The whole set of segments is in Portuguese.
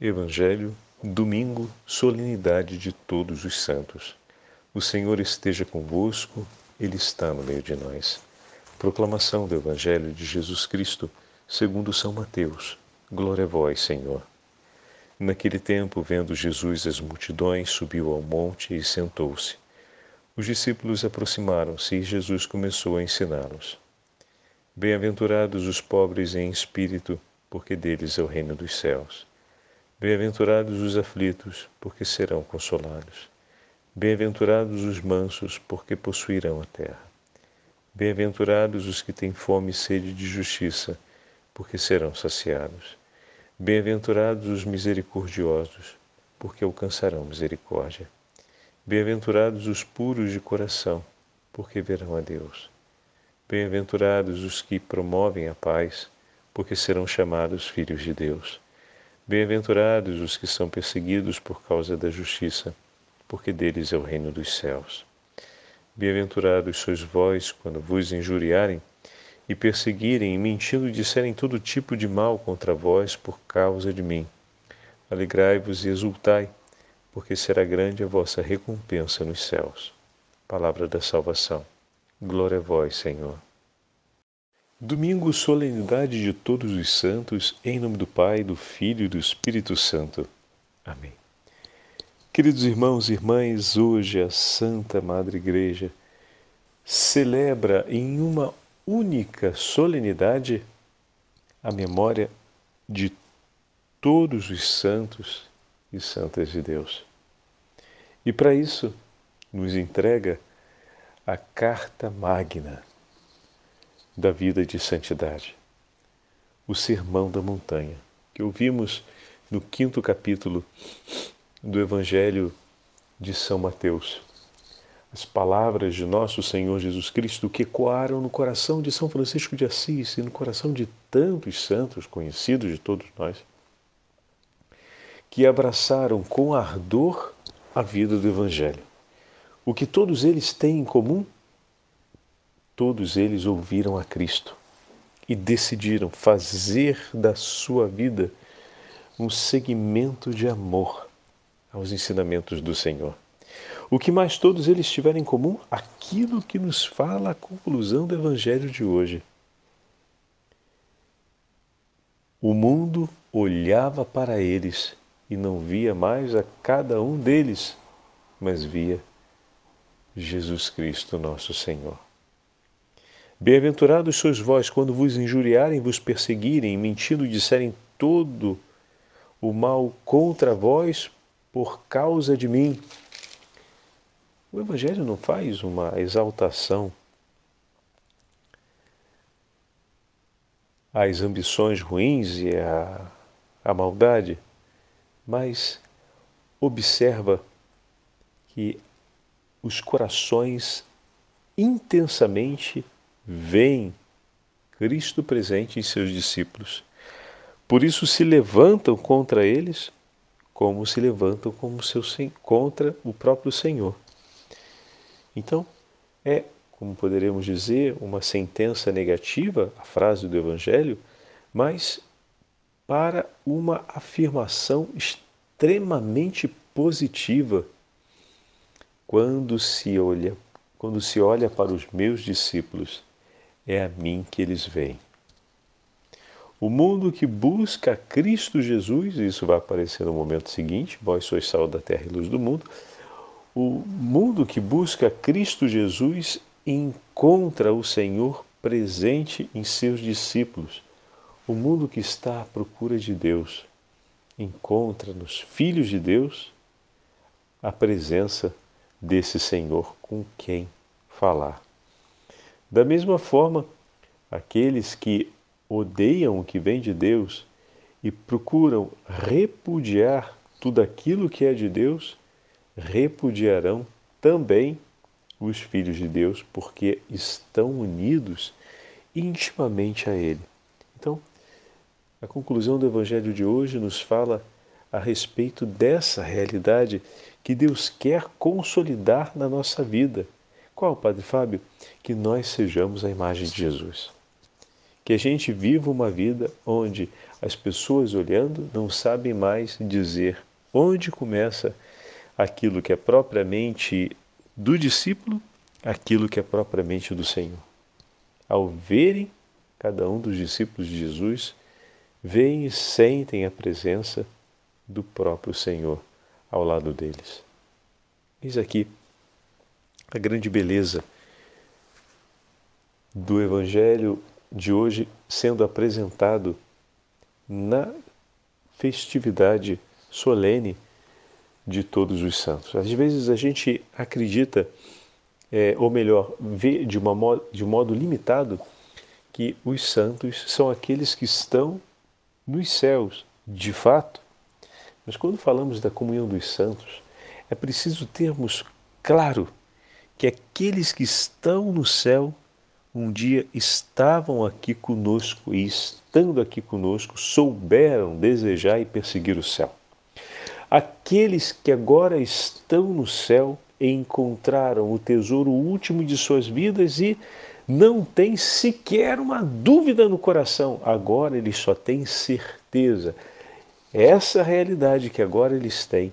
Evangelho, domingo, solenidade de todos os santos. O Senhor esteja convosco, Ele está no meio de nós. Proclamação do Evangelho de Jesus Cristo, segundo São Mateus. Glória a vós, Senhor. Naquele tempo, vendo Jesus as multidões, subiu ao monte e sentou-se. Os discípulos aproximaram-se e Jesus começou a ensiná-los. Bem-aventurados os pobres em espírito, porque deles é o reino dos céus. Bem-aventurados os aflitos, porque serão consolados. Bem-aventurados os mansos, porque possuirão a terra. Bem-aventurados os que têm fome e sede de justiça, porque serão saciados. Bem-aventurados os misericordiosos, porque alcançarão misericórdia. Bem-aventurados os puros de coração, porque verão a Deus. Bem-aventurados os que promovem a paz, porque serão chamados filhos de Deus. Bem-aventurados os que são perseguidos por causa da justiça, porque deles é o reino dos céus. Bem-aventurados sois vós quando vos injuriarem e perseguirem e mentindo disserem todo tipo de mal contra vós por causa de mim. Alegrai-vos e exultai, porque será grande a vossa recompensa nos céus. Palavra da salvação. Glória a vós, Senhor. Domingo, solenidade de todos os santos, em nome do Pai, do Filho e do Espírito Santo. Amém. Queridos irmãos e irmãs, hoje a Santa Madre Igreja celebra em uma única solenidade a memória de todos os santos e santas de Deus. E para isso nos entrega a Carta Magna da vida de santidade. O Sermão da Montanha, que ouvimos no quinto capítulo do Evangelho de São Mateus. As palavras de nosso Senhor Jesus Cristo que ecoaram no coração de São Francisco de Assis e no coração de tantos santos conhecidos de todos nós, que abraçaram com ardor a vida do Evangelho. O que todos eles têm em comum todos eles ouviram a Cristo e decidiram fazer da sua vida um segmento de amor aos ensinamentos do Senhor. O que mais todos eles tiveram em comum? Aquilo que nos fala a conclusão do Evangelho de hoje. O mundo olhava para eles e não via mais a cada um deles, mas via Jesus Cristo, nosso Senhor. Bem-aventurados sois vós quando vos injuriarem, vos perseguirem, mentindo disserem todo o mal contra vós por causa de mim. O Evangelho não faz uma exaltação às ambições ruins e à, à maldade, mas observa que os corações intensamente veem Cristo presente em seus discípulos. Por isso se levantam contra eles, como se levantam como seu, contra o próprio Senhor. Então, é, como poderíamos dizer, uma sentença negativa, a frase do Evangelho, mas para uma afirmação extremamente positiva quando se olha, quando se olha para os meus discípulos é a mim que eles veem. O mundo que busca Cristo Jesus, isso vai aparecer no momento seguinte, vós sois sal da terra e luz do mundo. O mundo que busca Cristo Jesus encontra o Senhor presente em seus discípulos. O mundo que está à procura de Deus encontra nos filhos de Deus a presença desse Senhor com quem falar. Da mesma forma, aqueles que odeiam o que vem de Deus e procuram repudiar tudo aquilo que é de Deus, repudiarão também os filhos de Deus, porque estão unidos intimamente a Ele. Então, a conclusão do Evangelho de hoje nos fala a respeito dessa realidade que Deus quer consolidar na nossa vida qual, Padre Fábio? Que nós sejamos a imagem de Jesus. que a gente viva uma vida onde as pessoas olhando não sabem mais dizer onde começa aquilo que é propriamente do discípulo, aquilo que é propriamente do Senhor. Ao verem cada um dos discípulos de Jesus, veem e sentem a presença do próprio Senhor ao lado deles. Eis aqui a grande beleza do Evangelho de hoje sendo apresentado na festividade solene de todos os santos. Às vezes a gente acredita, é, ou melhor, vê de, uma, de modo limitado, que os santos são aqueles que estão nos céus, de fato. Mas quando falamos da comunhão dos santos, é preciso termos claro que aqueles que estão no céu um dia estavam aqui conosco e, estando aqui conosco, souberam desejar e perseguir o céu. Aqueles que agora estão no céu encontraram o tesouro último de suas vidas e não têm sequer uma dúvida no coração. Agora eles só têm certeza. Essa realidade que agora eles têm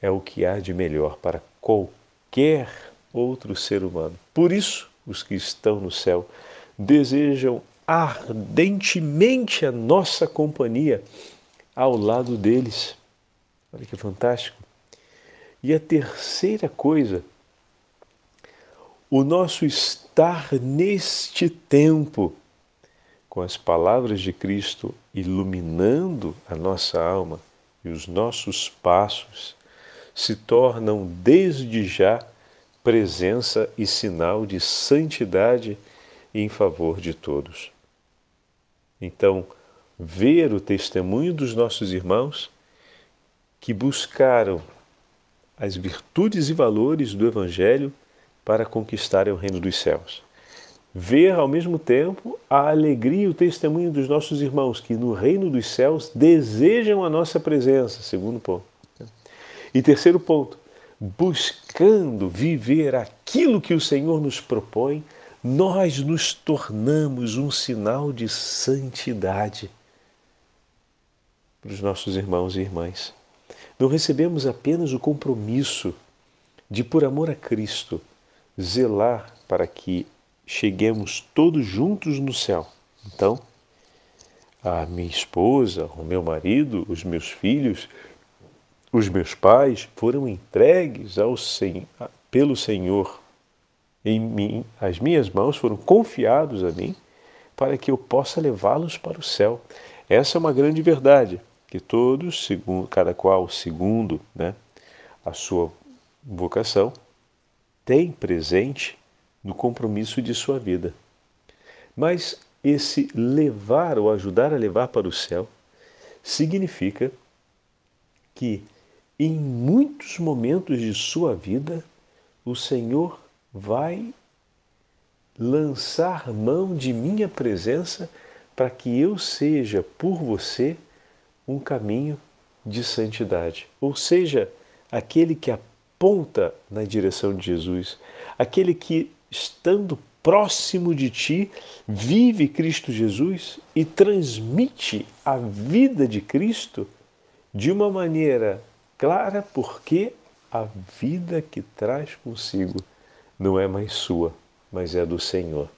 é o que há de melhor para qualquer outro ser humano. Por isso, os que estão no céu, desejam ardentemente a nossa companhia ao lado deles. Olha que fantástico. E a terceira coisa, o nosso estar neste tempo, com as palavras de Cristo iluminando a nossa alma e os nossos passos, se tornam desde já presença e sinal de santidade em favor de todos. Então, ver o testemunho dos nossos irmãos que buscaram as virtudes e valores do Evangelho para conquistarem o reino dos céus. Ver ao mesmo tempo a alegria e o testemunho dos nossos irmãos que no reino dos céus desejam a nossa presença, segundo ponto. E terceiro ponto, buscando viver aquilo que o Senhor nos propõe, nós nos tornamos um sinal de santidade para os nossos irmãos e irmãs. Não recebemos apenas o compromisso de, por amor a Cristo, zelar para que cheguemos todos juntos no céu. Então, a minha esposa, o meu marido, os meus filhos, os meus pais foram entregues ao pelo Senhor em mim, as minhas mãos foram confiados a mim para que eu possa levá-los para o céu. Essa é uma grande verdade que todos, segundo, cada qual segundo, né, a sua vocação, tem presente no compromisso de sua vida. Mas esse levar ou ajudar a levar para o céu significa que em muitos momentos de sua vida, o Senhor vai lançar mão de minha presença para que eu seja por você um caminho de santidade. Ou seja, aquele que aponta na direção de Jesus, aquele que, estando próximo de ti, vive Cristo Jesus e transmite a vida de Cristo de uma maneira clara porque a vida que traz consigo não é mais sua, mas é do Senhor.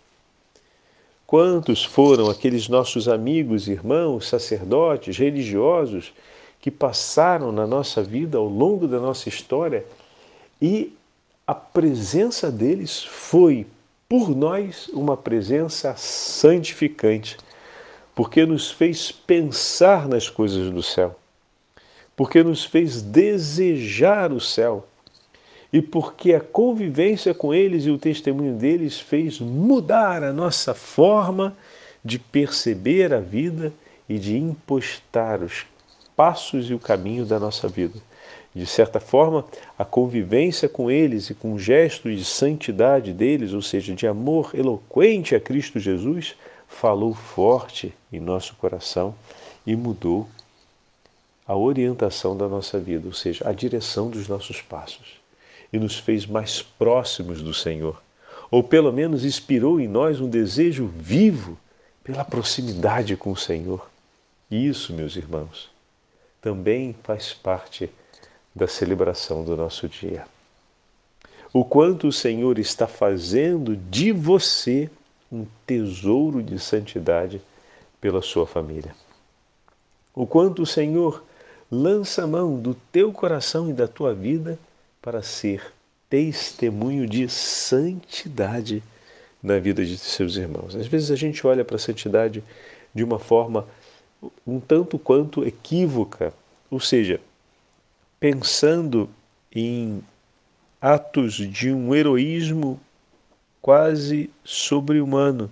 Quantos foram aqueles nossos amigos, irmãos, sacerdotes, religiosos que passaram na nossa vida ao longo da nossa história e a presença deles foi, por nós, uma presença santificante, porque nos fez pensar nas coisas do céu porque nos fez desejar o céu e porque a convivência com eles e o testemunho deles fez mudar a nossa forma de perceber a vida e de impostar os passos e o caminho da nossa vida. De certa forma, a convivência com eles e com o gesto de santidade deles, ou seja, de amor eloquente a Cristo Jesus, falou forte em nosso coração e mudou a orientação da nossa vida, ou seja, a direção dos nossos passos, e nos fez mais próximos do Senhor, ou pelo menos inspirou em nós um desejo vivo pela proximidade com o Senhor. Isso, meus irmãos, também faz parte da celebração do nosso dia. O quanto o Senhor está fazendo de você um tesouro de santidade pela sua família. O quanto o Senhor lança a mão do teu coração e da tua vida para ser testemunho de santidade na vida de seus irmãos. Às vezes a gente olha para a santidade de uma forma um tanto quanto equívoca, ou seja, pensando em atos de um heroísmo quase sobre-humano,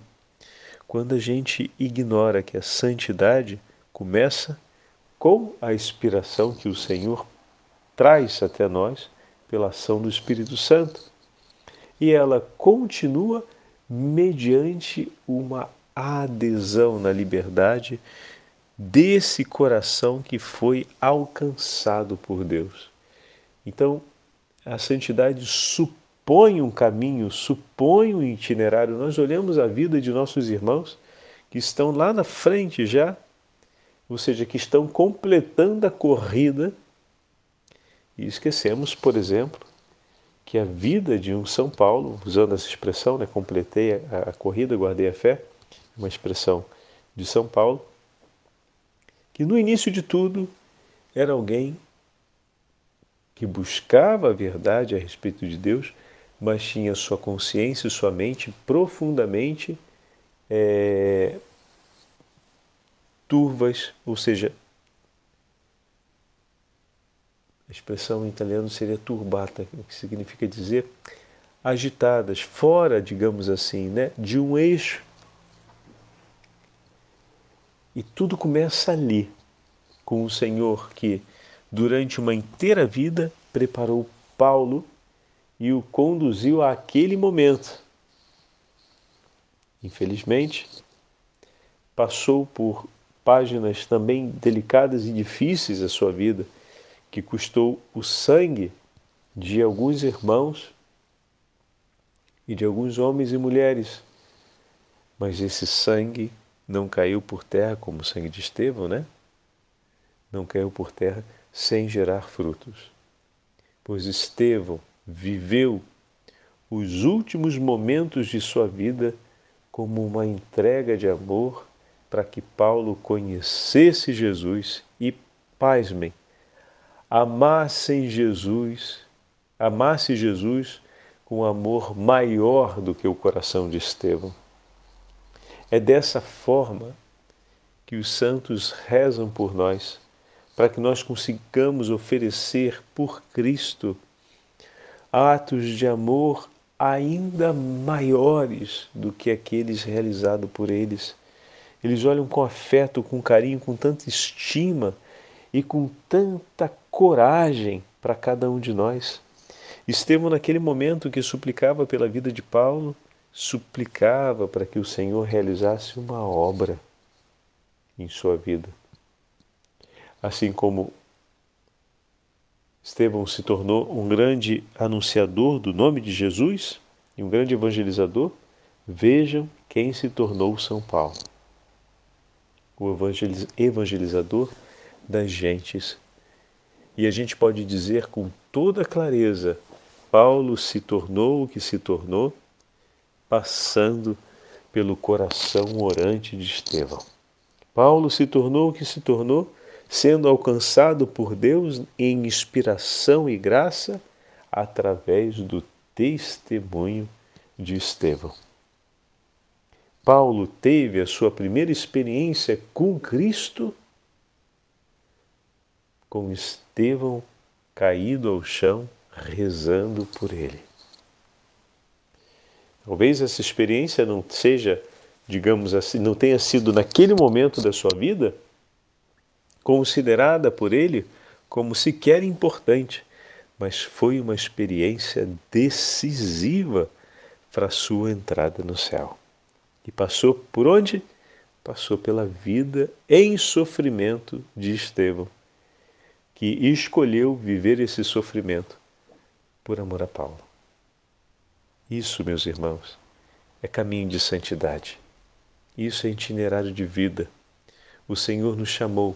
quando a gente ignora que a santidade começa com a inspiração que o Senhor traz até nós pela ação do Espírito Santo. E ela continua mediante uma adesão na liberdade desse coração que foi alcançado por Deus. Então, a santidade supõe um caminho, supõe um itinerário. Nós olhamos a vida de nossos irmãos que estão lá na frente já, ou seja, que estão completando a corrida. E esquecemos, por exemplo, que a vida de um São Paulo, usando essa expressão, né, completei a, a corrida, guardei a fé, uma expressão de São Paulo, que no início de tudo era alguém que buscava a verdade a respeito de Deus, mas tinha sua consciência e sua mente profundamente é, turvas, ou seja, a expressão em italiano seria turbata, que significa dizer agitadas, fora, digamos assim, né, de um eixo. E tudo começa ali, com o Senhor que, durante uma inteira vida, preparou Paulo e o conduziu àquele momento. Infelizmente, passou por páginas também delicadas e difíceis a sua vida que custou o sangue de alguns irmãos e de alguns homens e mulheres. Mas esse sangue não caiu por terra como o sangue de Estevão, né? Não caiu por terra sem gerar frutos. Pois Estevão viveu os últimos momentos de sua vida como uma entrega de amor para que Paulo conhecesse Jesus e, pasmem, amassem Jesus, amasse Jesus com amor maior do que o coração de Estevão. É dessa forma que os santos rezam por nós, para que nós consigamos oferecer por Cristo atos de amor ainda maiores do que aqueles realizados por eles. Eles olham com afeto, com carinho, com tanta estima e com tanta coragem para cada um de nós. Estevão, naquele momento que suplicava pela vida de Paulo, suplicava para que o Senhor realizasse uma obra em sua vida. Assim como Estevão se tornou um grande anunciador do nome de Jesus e um grande evangelizador, vejam quem se tornou São Paulo. O evangelizador das gentes. E a gente pode dizer com toda clareza: Paulo se tornou o que se tornou, passando pelo coração orante de Estevão. Paulo se tornou o que se tornou, sendo alcançado por Deus em inspiração e graça através do testemunho de Estevão. Paulo teve a sua primeira experiência com Cristo com Estevão caído ao chão, rezando por ele. Talvez essa experiência não seja, digamos assim, não tenha sido naquele momento da sua vida considerada por ele como sequer importante, mas foi uma experiência decisiva para a sua entrada no céu. E passou por onde? Passou pela vida em sofrimento de Estevão que escolheu viver esse sofrimento por amor a Paulo. Isso, meus irmãos, é caminho de santidade. Isso é itinerário de vida. O Senhor nos chamou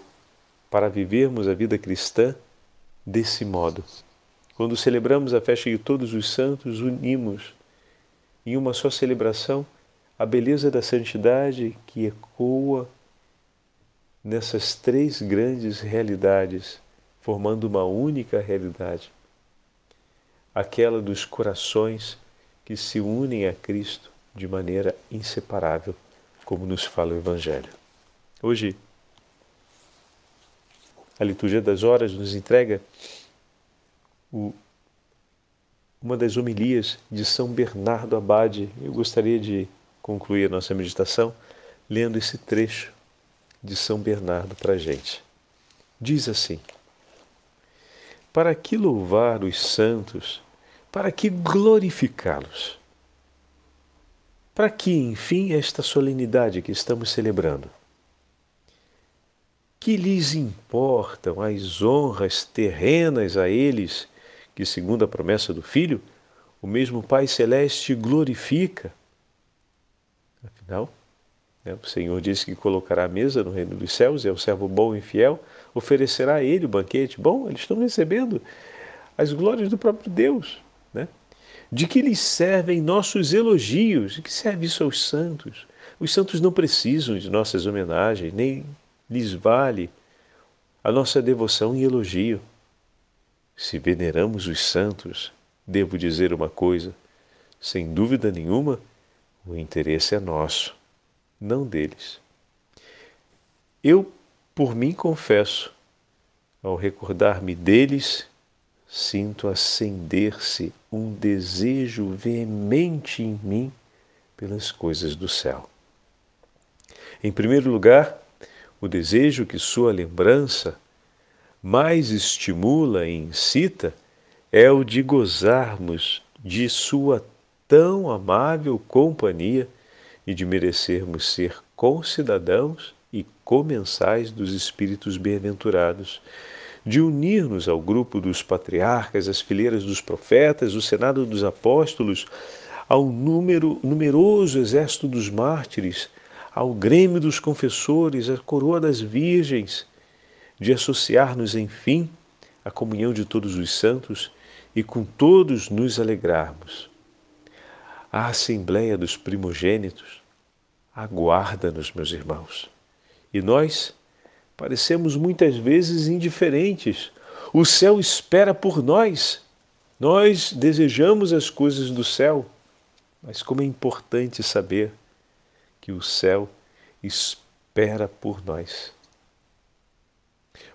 para vivermos a vida cristã desse modo. Quando celebramos a festa de todos os santos, unimos em uma só celebração a beleza da santidade que ecoa nessas três grandes realidades, formando uma única realidade aquela dos corações que se unem a Cristo de maneira inseparável, como nos fala o Evangelho. Hoje, a liturgia das horas nos entrega o, uma das homilias de São Bernardo Abade. Eu gostaria de concluir a nossa meditação lendo esse trecho de São Bernardo para a gente. Diz assim: Para que louvar os santos? Para que glorificá-los? Para que, enfim, esta solenidade que estamos celebrando? Que lhes importam as honras terrenas a eles, que, segundo a promessa do Filho, o mesmo Pai Celeste glorifica? Afinal, né, o Senhor disse que colocará a mesa no reino dos céus, e o servo bom e fiel, oferecerá a ele o banquete. Bom, eles estão recebendo as glórias do próprio Deus. Né? De que lhes servem nossos elogios? De que serve isso aos santos? Os santos não precisam de nossas homenagens, nem lhes vale a nossa devoção e elogio. Se veneramos os santos, devo dizer uma coisa: sem dúvida nenhuma, o interesse é nosso, não deles. Eu, por mim, confesso, ao recordar-me deles, sinto acender-se um desejo veemente em mim pelas coisas do céu. Em primeiro lugar, o desejo que sua lembrança mais estimula e incita é o de gozarmos de sua tão amável companhia e de merecermos ser concidadãos e comensais dos Espíritos bem-aventurados, de unir-nos ao grupo dos patriarcas, às fileiras dos profetas, o senado dos apóstolos, ao número, numeroso exército dos mártires, ao grêmio dos confessores, à coroa das virgens, de associar-nos, enfim, à comunhão de todos os santos e com todos nos alegrarmos. A Assembleia dos Primogênitos aguarda-nos, meus irmãos. E nós, Parecemos muitas vezes indiferentes. O céu espera por nós. Nós desejamos as coisas do céu, mas como é importante saber que o céu espera por nós.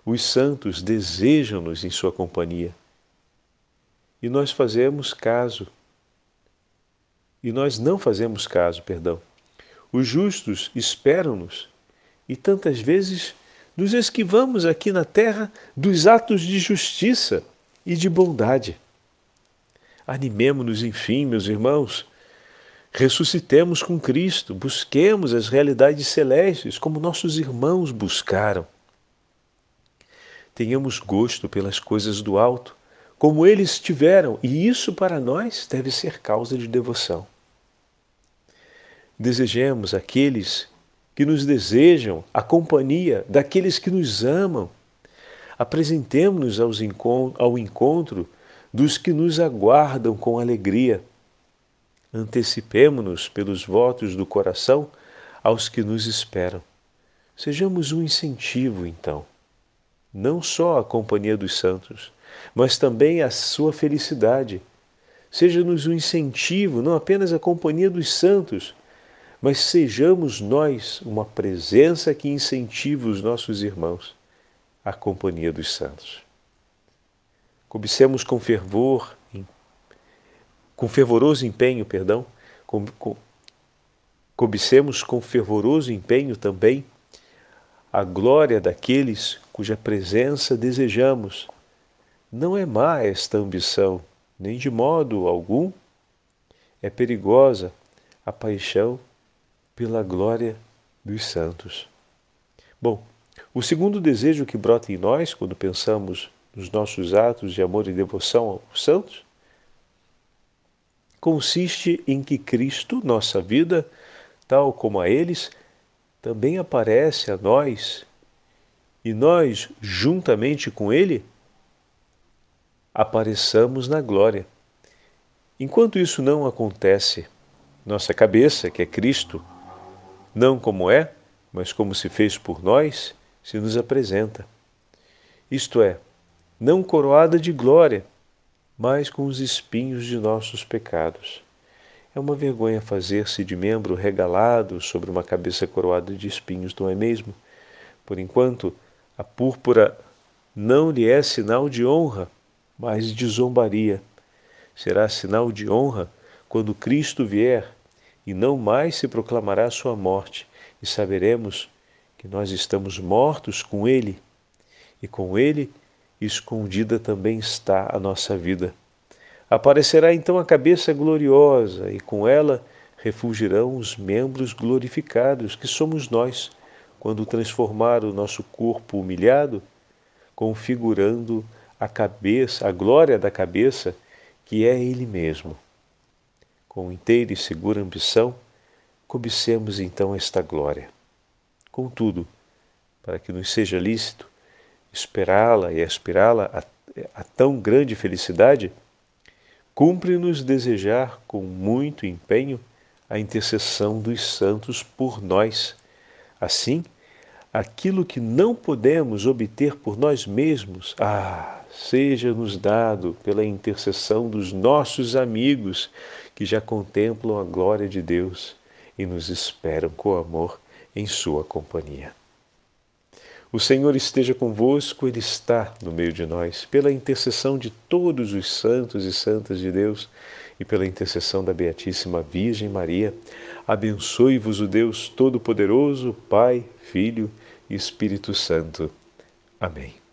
Os santos desejam-nos em sua companhia e nós fazemos caso. E nós não fazemos caso, perdão. Os justos esperam-nos e tantas vezes nos esquivamos aqui na terra dos atos de justiça e de bondade. Animemo-nos, enfim, meus irmãos, ressuscitemos com Cristo, busquemos as realidades celestes como nossos irmãos buscaram. Tenhamos gosto pelas coisas do alto, como eles tiveram, e isso para nós deve ser causa de devoção. Desejemos aqueles que nos desejam a companhia daqueles que nos amam. Apresentemos-nos ao encontro dos que nos aguardam com alegria. Antecipemo-nos pelos votos do coração aos que nos esperam. Sejamos um incentivo, então, não só à companhia dos santos, mas também à sua felicidade. Seja-nos um incentivo, não apenas à companhia dos santos, mas sejamos nós uma presença que incentive os nossos irmãos à companhia dos santos. Cobicemos com fervor, com fervoroso empenho, perdão, com, com, cobicemos com fervoroso empenho também a glória daqueles cuja presença desejamos. Não é má esta ambição, nem de modo algum é perigosa a paixão pela glória dos santos. Bom, o segundo desejo que brota em nós quando pensamos nos nossos atos de amor e devoção aos santos consiste em que Cristo, nossa vida, tal como a eles, também aparece a nós e nós, juntamente com Ele, apareçamos na glória. Enquanto isso não acontece, nossa cabeça, que é Cristo, não como é, mas como se fez por nós, se nos apresenta. Isto é, não coroada de glória, mas com os espinhos de nossos pecados. É uma vergonha fazer-se de membro regalado sobre uma cabeça coroada de espinhos, não é mesmo? Por enquanto, a púrpura não lhe é sinal de honra, mas de zombaria. Será sinal de honra quando Cristo vier e não mais se proclamará sua morte, e saberemos que nós estamos mortos com Ele, e com Ele escondida também está a nossa vida. Aparecerá então a cabeça gloriosa, e com ela refugirão os membros glorificados, que somos nós, quando transformar o nosso corpo humilhado, configurando a cabeça, a glória da cabeça, que é Ele mesmo. Com inteira e segura ambição, cobicemos então esta glória. Contudo, para que nos seja lícito esperá-la e aspirá-la a, a tão grande felicidade, cumpre-nos desejar com muito empenho a intercessão dos santos por nós. Assim, aquilo que não podemos obter por nós mesmos, ah, seja-nos dado pela intercessão dos nossos amigos que já contemplam a glória de Deus e nos esperam com amor em Sua companhia. O Senhor esteja convosco, Ele está no meio de nós, pela intercessão de todos os santos e santas de Deus e pela intercessão da Beatíssima Virgem Maria, abençoe-vos o Deus Todo-Poderoso, Pai, Filho e Espírito Santo. Amém.